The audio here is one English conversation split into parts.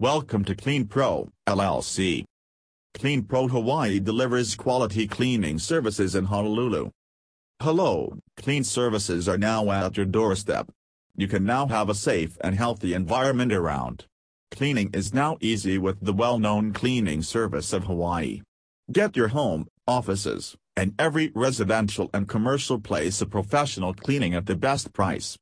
Welcome to KleenPro, LLC. KleenPro Hawaii delivers quality cleaning services in Honolulu. Hello, clean services are now at your doorstep. You can now have a safe and healthy environment around. Cleaning is now easy with the well-known cleaning service of Hawaii. Get your home, offices, and every residential and commercial place a professional cleaning at the best price.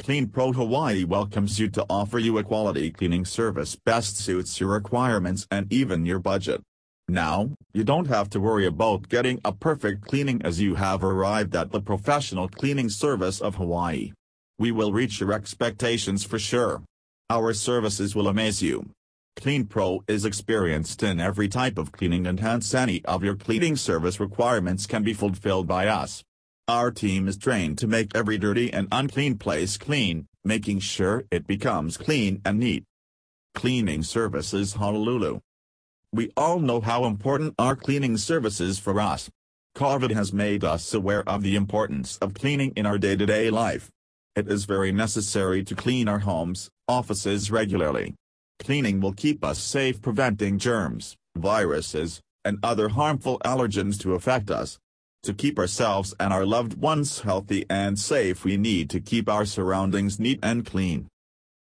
KleenPro Hawaii welcomes you to offer you a quality cleaning service best suits your requirements and even your budget. Now, you don't have to worry about getting a perfect cleaning as you have arrived at the professional cleaning service of Hawaii. We will reach your expectations for sure. Our services will amaze you. KleenPro is experienced in every type of cleaning and hence any of your cleaning service requirements can be fulfilled by us. Our team is trained to make every dirty and unclean place clean, making sure it becomes clean and neat. Cleaning Services Honolulu We all know how important are cleaning services for us. COVID has made us aware of the importance of cleaning in our day-to-day -day life. It is very necessary to clean our homes, offices regularly. Cleaning will keep us safe preventing germs, viruses, and other harmful allergens to affect us. To keep ourselves and our loved ones healthy and safe we need to keep our surroundings neat and clean.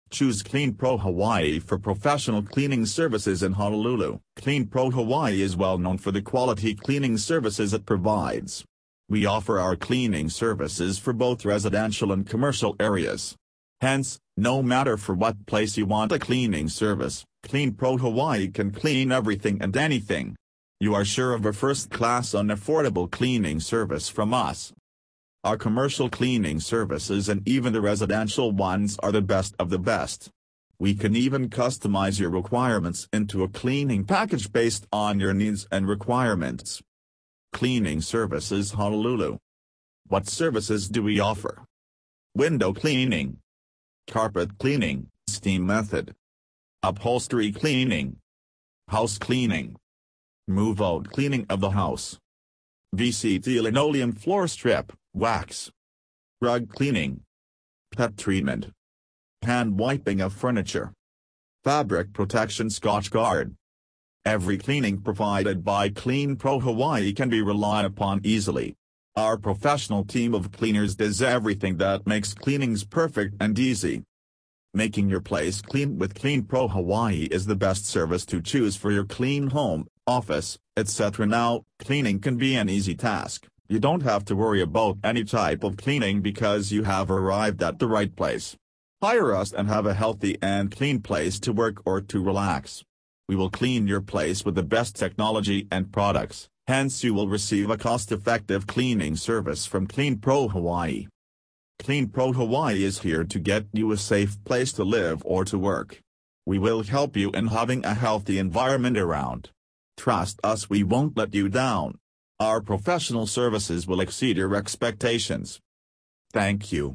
Choose KleenPro Hawaii for professional cleaning services in Honolulu. KleenPro Hawaii is well known for the quality cleaning services it provides. We offer our cleaning services for both residential and commercial areas. Hence, no matter for what place you want a cleaning service, KleenPro Hawaii can clean everything and anything. You are sure of a first-class and affordable cleaning service from us. Our commercial cleaning services and even the residential ones are the best of the best. We can even customize your requirements into a cleaning package based on your needs and requirements. Cleaning Services Honolulu. What services do we offer? Window cleaning. Carpet cleaning, steam method. Upholstery cleaning. House cleaning. Move-out cleaning of the house. VCT linoleum floor strip, wax. Rug cleaning. Pet treatment. Hand wiping of furniture. Fabric protection Scotchgard. Every cleaning provided by KleenPro Hawaii can be relied upon easily. Our professional team of cleaners does everything that makes cleanings perfect and easy. Making your place clean with KleenPro Hawaii is the best service to choose for your clean home, office, etc. Now, cleaning can be an easy task. You don't have to worry about any type of cleaning because you have arrived at the right place. Hire us and have a healthy and clean place to work or to relax. We will clean your place with the best technology and products, hence you will receive a cost-effective cleaning service from KleenPro Hawaii. KleenPro Hawaii is here to get you a safe place to live or to work. We will help you in having a healthy environment around. Trust us we won't let you down. Our professional services will exceed your expectations. Thank you.